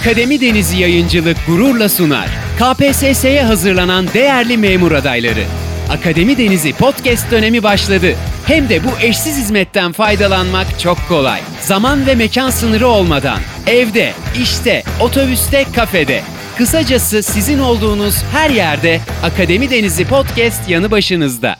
Akademi Denizi Yayıncılık gururla sunar. KPSS'ye hazırlanan değerli memur adayları. Akademi Denizi podcast dönemi başladı. Hem de bu eşsiz hizmetten faydalanmak çok kolay. Zaman ve mekan sınırı olmadan. Evde, işte, otobüste, kafede. Kısacası sizin olduğunuz her yerde Akademi Denizi podcast yanı başınızda.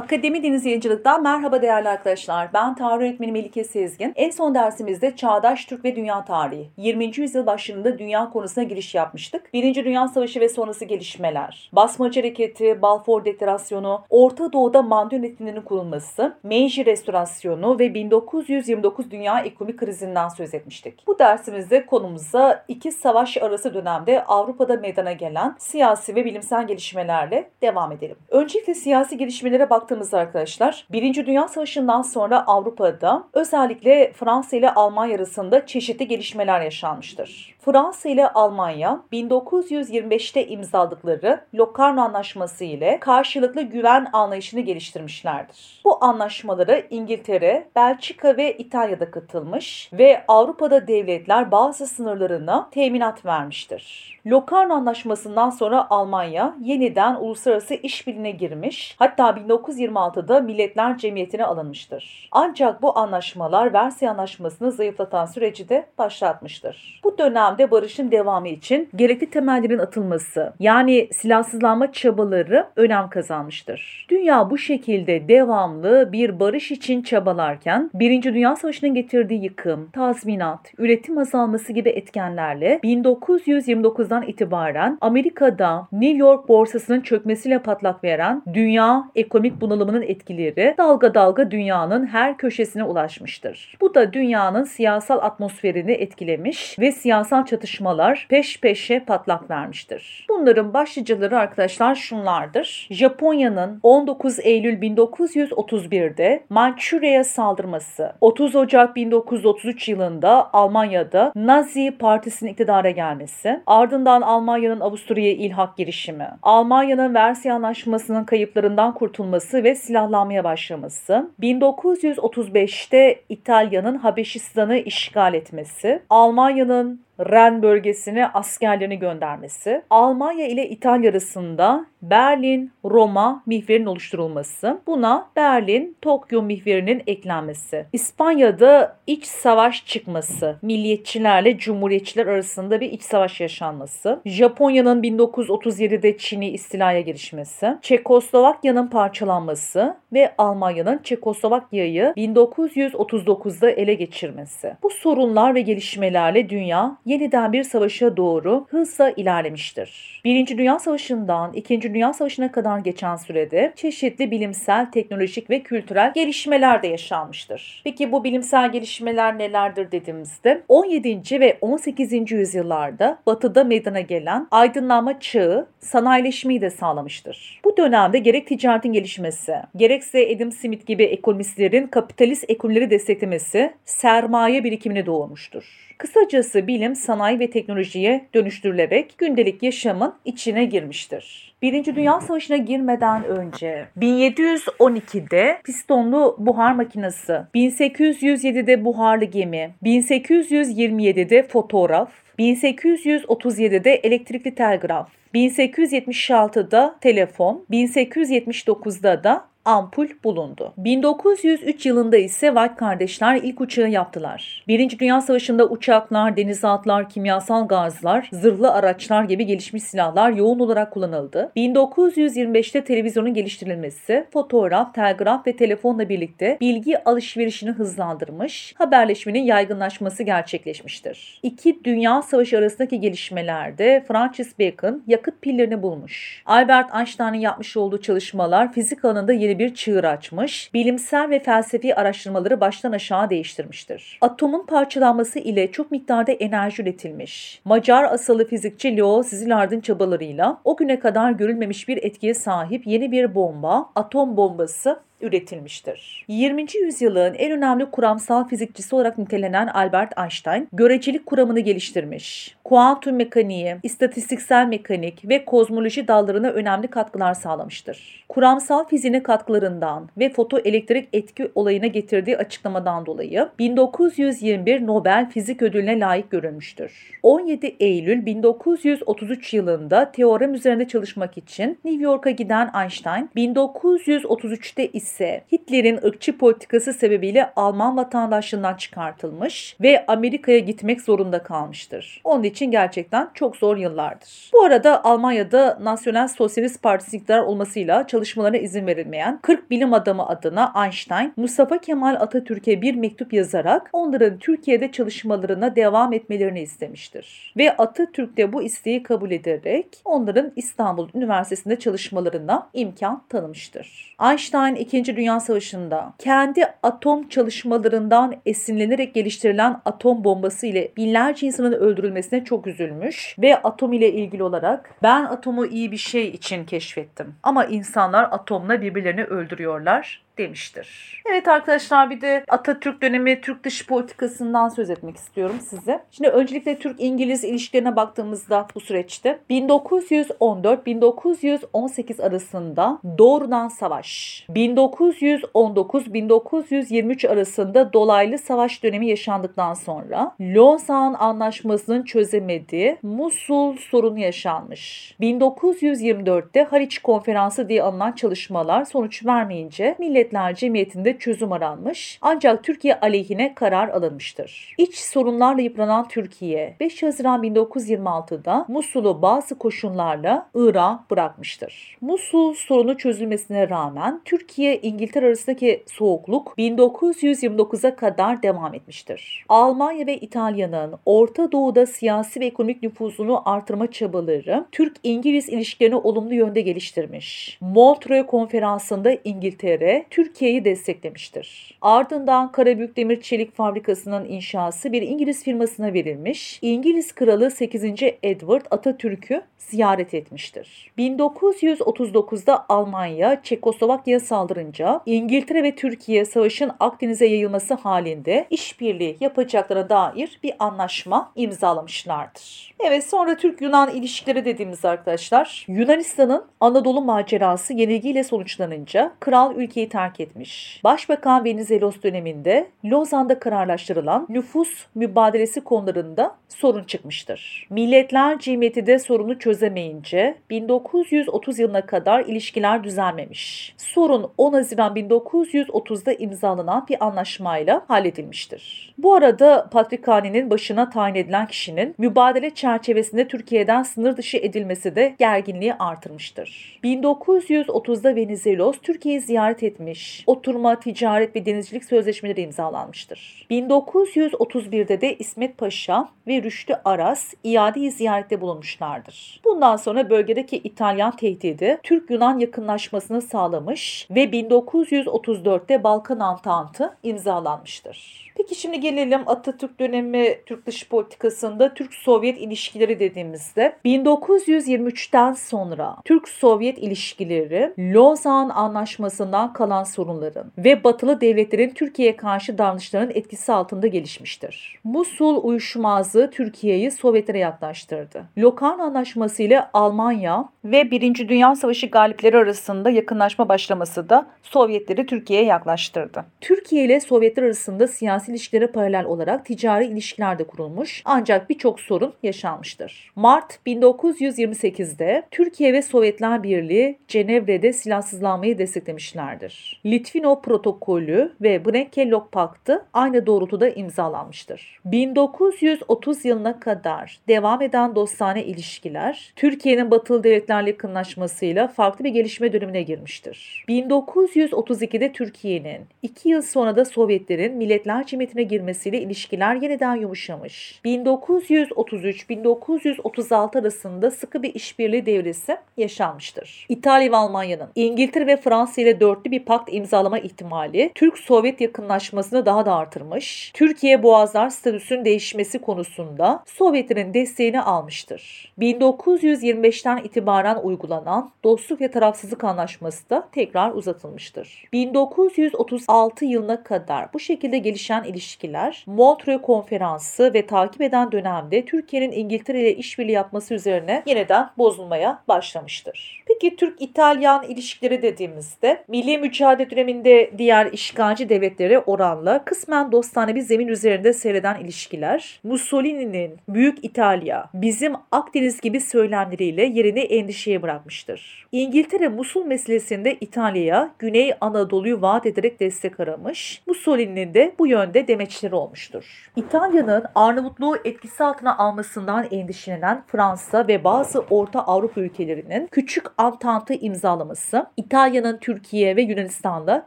Akademi Deniz Yayıncılık'tan merhaba değerli arkadaşlar. Ben tarih öğretmeni Melike Sezgin. En son dersimizde Çağdaş Türk ve Dünya Tarihi, 20. yüzyıl başlarında dünya konusuna giriş yapmıştık. Birinci Dünya Savaşı ve sonrası gelişmeler, Basmacı Hareketi, Balfour Deklarasyonu, Orta Doğu'da manda yönetimlerinin kurulması, Meiji Restorasyonu ve 1929 Dünya Ekonomik Krizinden söz etmiştik. Bu dersimizde konumuza iki savaş arası dönemde Avrupa'da meydana gelen siyasi ve bilimsel gelişmelerle devam edelim. Öncelikle siyasi gelişmelere baktığımızda arkadaşlar, Birinci Dünya Savaşı'ndan sonra Avrupa'da özellikle Fransa ile Almanya arasında çeşitli gelişmeler yaşanmıştır. Fransa ile Almanya 1925'te imzaladıkları Locarno Anlaşması ile karşılıklı güven anlayışını geliştirmişlerdir. Bu anlaşmalara İngiltere, Belçika ve İtalya'da katılmış ve Avrupa'da devletler bazı sınırlarına teminat vermiştir. Locarno Anlaşması'ndan sonra Almanya yeniden uluslararası işbirliğine girmiş, hatta 1926'da Milletler Cemiyeti'ne alınmıştır. Ancak bu anlaşmalar Versay Anlaşması'nı zayıflatan süreci de başlatmıştır. Bu dönemde barışın devamı için gerekli temellerin atılması, yani silahsızlanma çabaları önem kazanmıştır. Dünya bu şekilde devamlı bir barış için çabalarken, Birinci Dünya Savaşı'nın getirdiği yıkım, tazminat, üretim azalması gibi etkenlerle 1929'dan itibaren Amerika'da New York borsasının çökmesiyle patlak veren dünya ekonomik bunalımının etkileri dalga dalga dünyanın her köşesine ulaşmıştır. Bu da dünyanın siyasal atmosferini etkilemiş ve siyasal çatışmalar peş peşe patlak vermiştir. Bunların başlıcaları arkadaşlar şunlardır. Japonya'nın 19 Eylül 1931'de Mançurya'ya saldırması, 30 Ocak 1933 yılında Almanya'da Nazi Partisi'nin iktidara gelmesi, ardından Almanya'nın Avusturya'ya ilhak girişimi, Almanya'nın Versay Anlaşması'nın kayıplarından kurtulması ve silahlanmaya başlaması, 1935'te İtalya'nın Habeşistan'ı işgal etmesi, Almanya'nın Ren bölgesine askerlerini göndermesi, Almanya ile İtalya arasında Berlin, Roma mihverinin oluşturulması, buna Berlin, Tokyo mihverinin eklenmesi, İspanya'da iç savaş çıkması, milliyetçilerle cumhuriyetçiler arasında bir iç savaş yaşanması, Japonya'nın 1937'de Çin'i istilaya girişmesi, Çekoslovakya'nın parçalanması ve Almanya'nın Çekoslovakya'yı 1939'da ele geçirmesi. Bu sorunlar ve gelişmelerle dünya yeniden bir savaşa doğru hızla ilerlemiştir. Birinci Dünya Savaşı'ndan İkinci Dünya Savaşı'na kadar geçen sürede çeşitli bilimsel, teknolojik ve kültürel gelişmeler de yaşanmıştır. Peki bu bilimsel gelişmeler nelerdir dediğimizde 17. ve 18. yüzyıllarda batıda meydana gelen aydınlanma çağı sanayileşmeyi de sağlamıştır. Bu dönemde gerek ticaretin gelişmesi, gerekse Adam Smith gibi ekonomistlerin kapitalist ekonomileri desteklemesi sermaye birikimini doğurmuştur. Kısacası bilim, sanayi ve teknolojiye dönüştürülerek gündelik yaşamın içine girmiştir. Birinci Dünya Savaşı'na girmeden önce 1712'de pistonlu buhar makinesi, 1807'de buharlı gemi, 1827'de fotoğraf, 1837'de elektrikli telgraf, 1876'da telefon, 1879'da da ampul bulundu. 1903 yılında ise White kardeşler ilk uçağı yaptılar. Birinci Dünya Savaşı'nda uçaklar, denizaltılar, kimyasal gazlar, zırhlı araçlar gibi gelişmiş silahlar yoğun olarak kullanıldı. 1925'te televizyonun geliştirilmesi, fotoğraf, telgraf ve telefonla birlikte bilgi alışverişini hızlandırmış, haberleşmenin yaygınlaşması gerçekleşmiştir. İki Dünya Savaşı arasındaki gelişmelerde Francis Bacon yakıt pillerini bulmuş. Albert Einstein'ın yapmış olduğu çalışmalar fizik alanında yeni bir çığır açmış, bilimsel ve felsefi araştırmaları baştan aşağı değiştirmiştir. Atomun parçalanması ile çok miktarda enerji üretilmiş. Macar asıllı fizikçi Leo Szilard'ın çabalarıyla o güne kadar görülmemiş bir etkiye sahip yeni bir bomba, atom bombası üretilmiştir. 20. yüzyılın en önemli kuramsal fizikçisi olarak nitelenen Albert Einstein, görecelik kuramını geliştirmiş. Kuantum mekaniği, istatistiksel mekanik ve kozmoloji dallarına önemli katkılar sağlamıştır. Kuramsal fiziğine katkılarından ve fotoelektrik etki olayına getirdiği açıklamadan dolayı 1921 Nobel Fizik Ödülüne layık görülmüştür. 17 Eylül 1933 yılında teorem üzerinde çalışmak için New York'a giden Einstein, 1933'te ise Hitler'in ırkçı politikası sebebiyle Alman vatandaşlığından çıkartılmış ve Amerika'ya gitmek zorunda kalmıştır. Onun için gerçekten çok zor yıllardır. Bu arada Almanya'da Nasyonel Sosyalist Partisi iktidar olmasıyla çalışmalarına izin verilmeyen 40 bilim adamı adına Einstein, Mustafa Kemal Atatürk'e bir mektup yazarak onların Türkiye'de çalışmalarına devam etmelerini istemiştir. Ve Atatürk de bu isteği kabul ederek onların İstanbul Üniversitesi'nde çalışmalarına imkan tanımıştır. Einstein 2. Dünya Savaşı'nda kendi atom çalışmalarından esinlenerek geliştirilen atom bombası ile binlerce insanın öldürülmesine çok üzülmüş ve atom ile ilgili olarak ben atomu iyi bir şey için keşfettim ama insanlar atomla birbirlerini öldürüyorlar demiştir. Evet arkadaşlar bir de Atatürk dönemi Türk dış politikasından söz etmek istiyorum size. Şimdi öncelikle Türk-İngiliz ilişkilerine baktığımızda bu süreçte 1914-1918 arasında doğrudan savaş, 1919-1923 arasında dolaylı savaş dönemi yaşandıktan sonra Lozan Anlaşması'nın çözemediği Musul sorunu yaşanmış. 1924'te Haliç Konferansı diye anılan çalışmalar sonuç vermeyince Milletler Cemiyeti'nde çözüm aranmış ancak Türkiye aleyhine karar alınmıştır. İç sorunlarla yıpranan Türkiye 5 Haziran 1926'da Musul'u bazı koşullarla Irak'a bırakmıştır. Musul sorunu çözülmesine rağmen Türkiye-İngiltere arasındaki soğukluk 1929'a kadar devam etmiştir. Almanya ve İtalya'nın Orta Doğu'da siyasi ve ekonomik nüfuzunu artırma çabaları Türk-İngiliz ilişkilerini olumlu yönde geliştirmiş. Montreux Konferansı'nda İngiltere Türkiye'yi desteklemiştir. Ardından Karabük Demir Çelik Fabrikası'nın inşası bir İngiliz firmasına verilmiş. İngiliz Kralı 8. Edward Atatürk'ü ziyaret etmiştir. 1939'da Almanya Çekoslovakya saldırınca İngiltere ve Türkiye savaşın Akdeniz'e yayılması halinde işbirliği yapacaklarına dair bir anlaşma imzalamışlardır. Evet sonra Türk-Yunan ilişkileri dediğimiz arkadaşlar Yunanistan'ın Anadolu macerası yenilgiyle sonuçlanınca kral ülkeyi terk etmiş. Başbakan Venizelos döneminde Lozan'da kararlaştırılan nüfus mübadelesi konularında sorun çıkmıştır. Milletler Cemiyeti de sorunu çözemeyince 1930 yılına kadar ilişkiler düzelmemiş. Sorun 10 Haziran 1930'da imzalanan bir anlaşmayla halledilmiştir. Bu arada Patrikhane'nin başına tayin edilen kişinin mübadele çerçevesinde Türkiye'den sınır dışı edilmesi de gerginliği artırmıştır. 1930'da Venizelos Türkiye'yi ziyaret etmiş. Oturma, ticaret ve denizcilik sözleşmeleri imzalanmıştır. 1931'de de İsmet Paşa ve Rüştü Aras iade ziyarette bulunmuşlardır. Bundan sonra bölgedeki İtalyan tehdidi Türk-Yunan yakınlaşmasını sağlamış ve 1934'te Balkan Antantı imzalanmıştır. Peki şimdi gelelim Atatürk dönemi Türk dış politikasında Türk-Sovyet ilişkileri dediğimizde 1923'ten sonra Türk-Sovyet ilişkileri Lozan Anlaşması'ndan kalan sorunların ve batılı devletlerin Türkiye'ye karşı davranışlarının etkisi altında gelişmiştir. Musul uyuşmazlığı Türkiye'yi Sovyetlere yaklaştırdı. Locarno Anlaşması ile Almanya ve Birinci Dünya Savaşı galipleri arasında yakınlaşma başlaması da Sovyetleri Türkiye'ye yaklaştırdı. Türkiye ile Sovyetler arasında siyasi ilişkilere paralel olarak ticari ilişkiler de kurulmuş ancak birçok sorun yaşanmıştır. Mart 1928'de Türkiye ve Sovyetler Birliği Cenevre'de silahsızlanmayı desteklemişlerdir. Litvino protokolü ve Brennke-Lok paktı aynı doğrultuda imzalanmıştır. 1930 yılına kadar devam eden dostane ilişkiler Türkiye'nin batılı devletlerle yakınlaşmasıyla farklı bir gelişme dönemine girmiştir. 1932'de Türkiye'nin 2 yıl sonra da Sovyetlerin Milletler Cemiyeti'ne girmesiyle ilişkiler yeniden yumuşamış. 1933-1936 arasında sıkı bir işbirliği devresi yaşanmıştır. İtalya ve Almanya'nın İngiltere ve Fransa ile dörtlü bir pakt pakt imzalama ihtimali Türk-Sovyet yakınlaşmasını daha da artırmış. Türkiye Boğazlar statüsünün değişmesi konusunda Sovyetlerin desteğini almıştır. 1925'ten itibaren uygulanan dostluk ve tarafsızlık anlaşması da tekrar uzatılmıştır. 1936 yılına kadar bu şekilde gelişen ilişkiler Montreux Konferansı ve takip eden dönemde Türkiye'nin İngiltere ile işbirliği yapması üzerine yeniden bozulmaya başlamıştır. Peki Türk-İtalyan ilişkileri dediğimizde milli mücadele döneminde diğer işgalci devletlere oranla kısmen dostane bir zemin üzerinde seyreden ilişkiler Mussolini'nin Büyük İtalya, bizim Akdeniz gibi söylemleriyle yerini endişeye bırakmıştır. İngiltere Musul meselesinde İtalya'ya Güney Anadolu'yu vaat ederek destek aramış. Mussolini'nin de bu yönde demeçleri olmuştur. İtalya'nın Arnavutluğu etkisi altına almasından endişelenen Fransa ve bazı Orta Avrupa ülkelerinin küçük Antantı imzalaması İtalya'nın Türkiye ve Yunanistan'la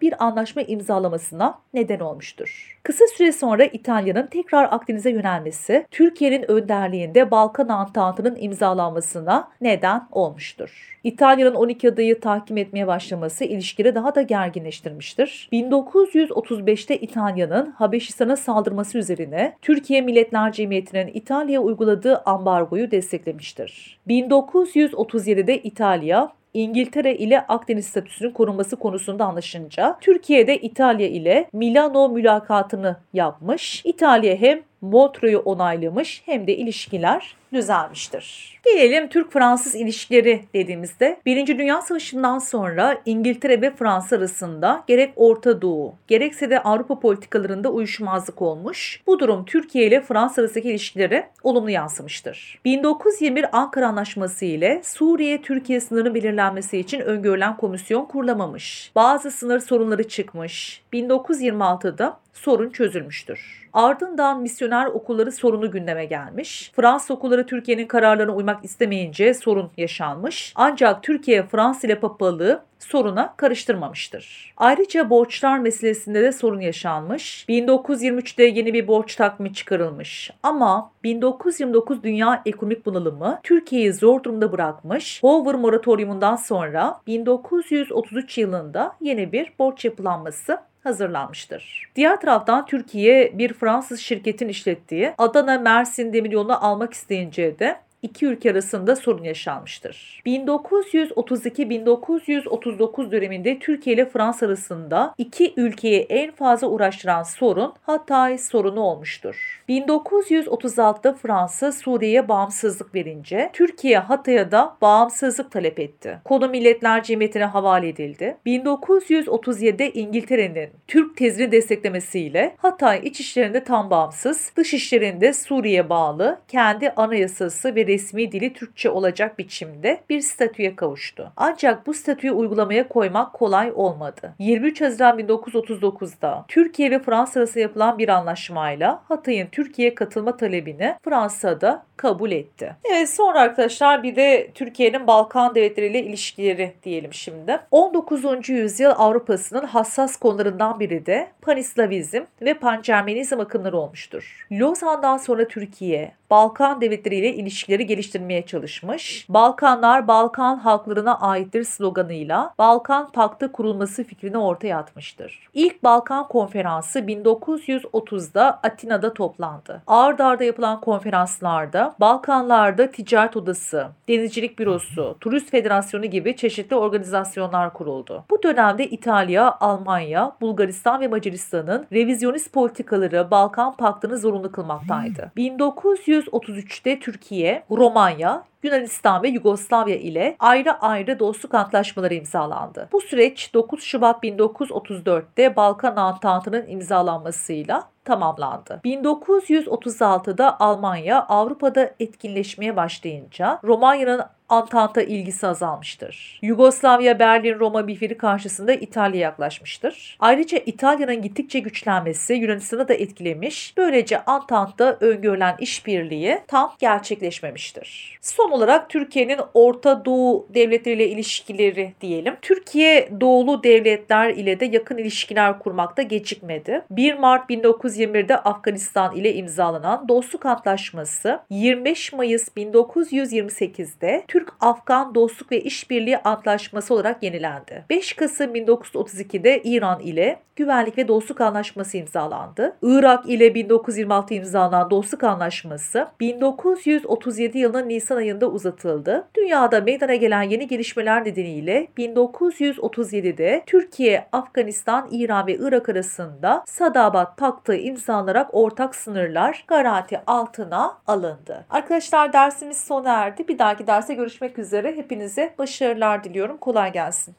bir anlaşma imzalamasına neden olmuştur. Kısa süre sonra İtalya'nın tekrar Akdeniz'e yönelmesi Türkiye'nin önderliğinde Balkan Antantı'nın imzalanmasına neden olmuştur. İtalya'nın 12 adayı tahkim etmeye başlaması ilişkileri daha da gerginleştirmiştir. 1935'te İtalya'nın Habeşistan'a saldırması üzerine Türkiye Milletler Cemiyeti'nin İtalya'ya uyguladığı ambargoyu desteklemiştir. 1937'de İtalya İngiltere ile Akdeniz statüsünün korunması konusunda anlaşınca Türkiye de İtalya ile Milano mülakatını yapmış. İtalya hem Montreux'u onaylamış hem de ilişkiler düzelmiştir. Gelelim Türk-Fransız ilişkileri dediğimizde Birinci Dünya Savaşı'ndan sonra İngiltere ve Fransa arasında gerek Orta Doğu gerekse de Avrupa politikalarında uyuşmazlık olmuş. Bu durum Türkiye ile Fransa arasındaki ilişkilere olumlu yansımıştır. 1921 Ankara Anlaşması ile Suriye-Türkiye sınırının belirlenmesi için öngörülen komisyon kurulamamış. Bazı sınır sorunları çıkmış. 1926'da sorun çözülmüştür. Ardından misyoner okulları sorunu gündeme gelmiş. Fransız okulları Türkiye'nin kararlarına uymak istemeyince sorun yaşanmış. Ancak Türkiye Fransa ile papalığı soruna karıştırmamıştır. Ayrıca borçlar meselesinde de sorun yaşanmış. 1923'te yeni bir borç takvimi çıkarılmış. Ama 1929 Dünya Ekonomik Bunalımı Türkiye'yi zor durumda bırakmış. Hoover moratoriumundan sonra 1933 yılında yeni bir borç yapılanması hazırlanmıştır. Diğer taraftan Türkiye bir Fransız şirketin işlettiği Adana Mersin demiryolunu almak isteyince de iki ülke arasında sorun yaşanmıştır. 1932-1939 döneminde Türkiye ile Fransa arasında iki ülkeyi en fazla uğraştıran sorun Hatay sorunu olmuştur. 1936'da Fransa Suriye'ye bağımsızlık verince Türkiye Hatay'a da bağımsızlık talep etti. Konu Milletler Cemiyeti'ne havale edildi. 1937'de İngiltere'nin Türk tezini desteklemesiyle Hatay iç işlerinde tam bağımsız, dış işlerinde Suriye bağlı, kendi anayasası ve resmi dili Türkçe olacak biçimde bir statüye kavuştu. Ancak bu statüyü uygulamaya koymak kolay olmadı. 23 Haziran 1939'da Türkiye ve Fransa arasında yapılan bir anlaşmayla Hatay'ın Türkiye'ye katılma talebini Fransa'da kabul etti. Evet sonra arkadaşlar bir de Türkiye'nin Balkan devletleriyle ilişkileri diyelim şimdi. 19. yüzyıl Avrupa'sının hassas konularından biri de Panislavizm ve Pancermenizm akımları olmuştur. Lozan'dan sonra Türkiye, Balkan devletleriyle ilişkileri geliştirmeye çalışmış. Balkanlar Balkan halklarına aittir sloganıyla Balkan Paktı kurulması fikrini ortaya atmıştır. İlk Balkan Konferansı 1930'da Atina'da toplandı. Ard arda yapılan konferanslarda Balkanlarda Ticaret Odası, Denizcilik Bürosu, Turist Federasyonu gibi çeşitli organizasyonlar kuruldu. Bu dönemde İtalya, Almanya, Bulgaristan ve Macaristan'ın revizyonist politikaları Balkan Paktı'nı zorunlu kılmaktaydı. 1933'te Türkiye, Romanya, Yunanistan ve Yugoslavya ile ayrı ayrı dostluk antlaşmaları imzalandı. Bu süreç 9 Şubat 1934'te Balkan Antantı'nın imzalanmasıyla tamamlandı. 1936'da Almanya Avrupa'da etkinleşmeye başlayınca Romanya'nın Antanta ilgisi azalmıştır. Yugoslavya, Berlin, Roma bifiri karşısında İtalya yaklaşmıştır. Ayrıca İtalya'nın gittikçe güçlenmesi Yunanistan'ı da etkilemiş. Böylece Antant'ta öngörülen işbirliği tam gerçekleşmemiştir. Son olarak Türkiye'nin Orta Doğu devletleriyle ilişkileri diyelim. Türkiye doğulu devletler ile de yakın ilişkiler kurmakta gecikmedi. 1 Mart 1921'de Afganistan ile imzalanan Dostluk Antlaşması 25 Mayıs 1928'de Türkiye Türk-Afgan Dostluk ve İşbirliği Antlaşması olarak yenilendi. 5 Kasım 1932'de İran ile Güvenlik ve Dostluk Anlaşması imzalandı. Irak ile 1926 imzalanan Dostluk Anlaşması 1937 yılının Nisan ayında uzatıldı. Dünyada meydana gelen yeni gelişmeler nedeniyle 1937'de Türkiye, Afganistan, İran ve Irak arasında Sadabat Paktı imzalanarak ortak sınırlar garanti altına alındı. Arkadaşlar dersimiz sona erdi. Bir dahaki derse görüşmek üzere. Hepinize başarılar diliyorum. Kolay gelsin.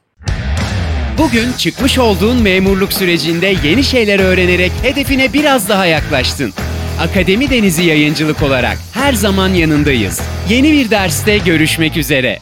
Bugün çıkmış olduğun memurluk sürecinde yeni şeyler öğrenerek hedefine biraz daha yaklaştın. Akademi Denizi Yayıncılık olarak her zaman yanındayız. Yeni bir derste görüşmek üzere.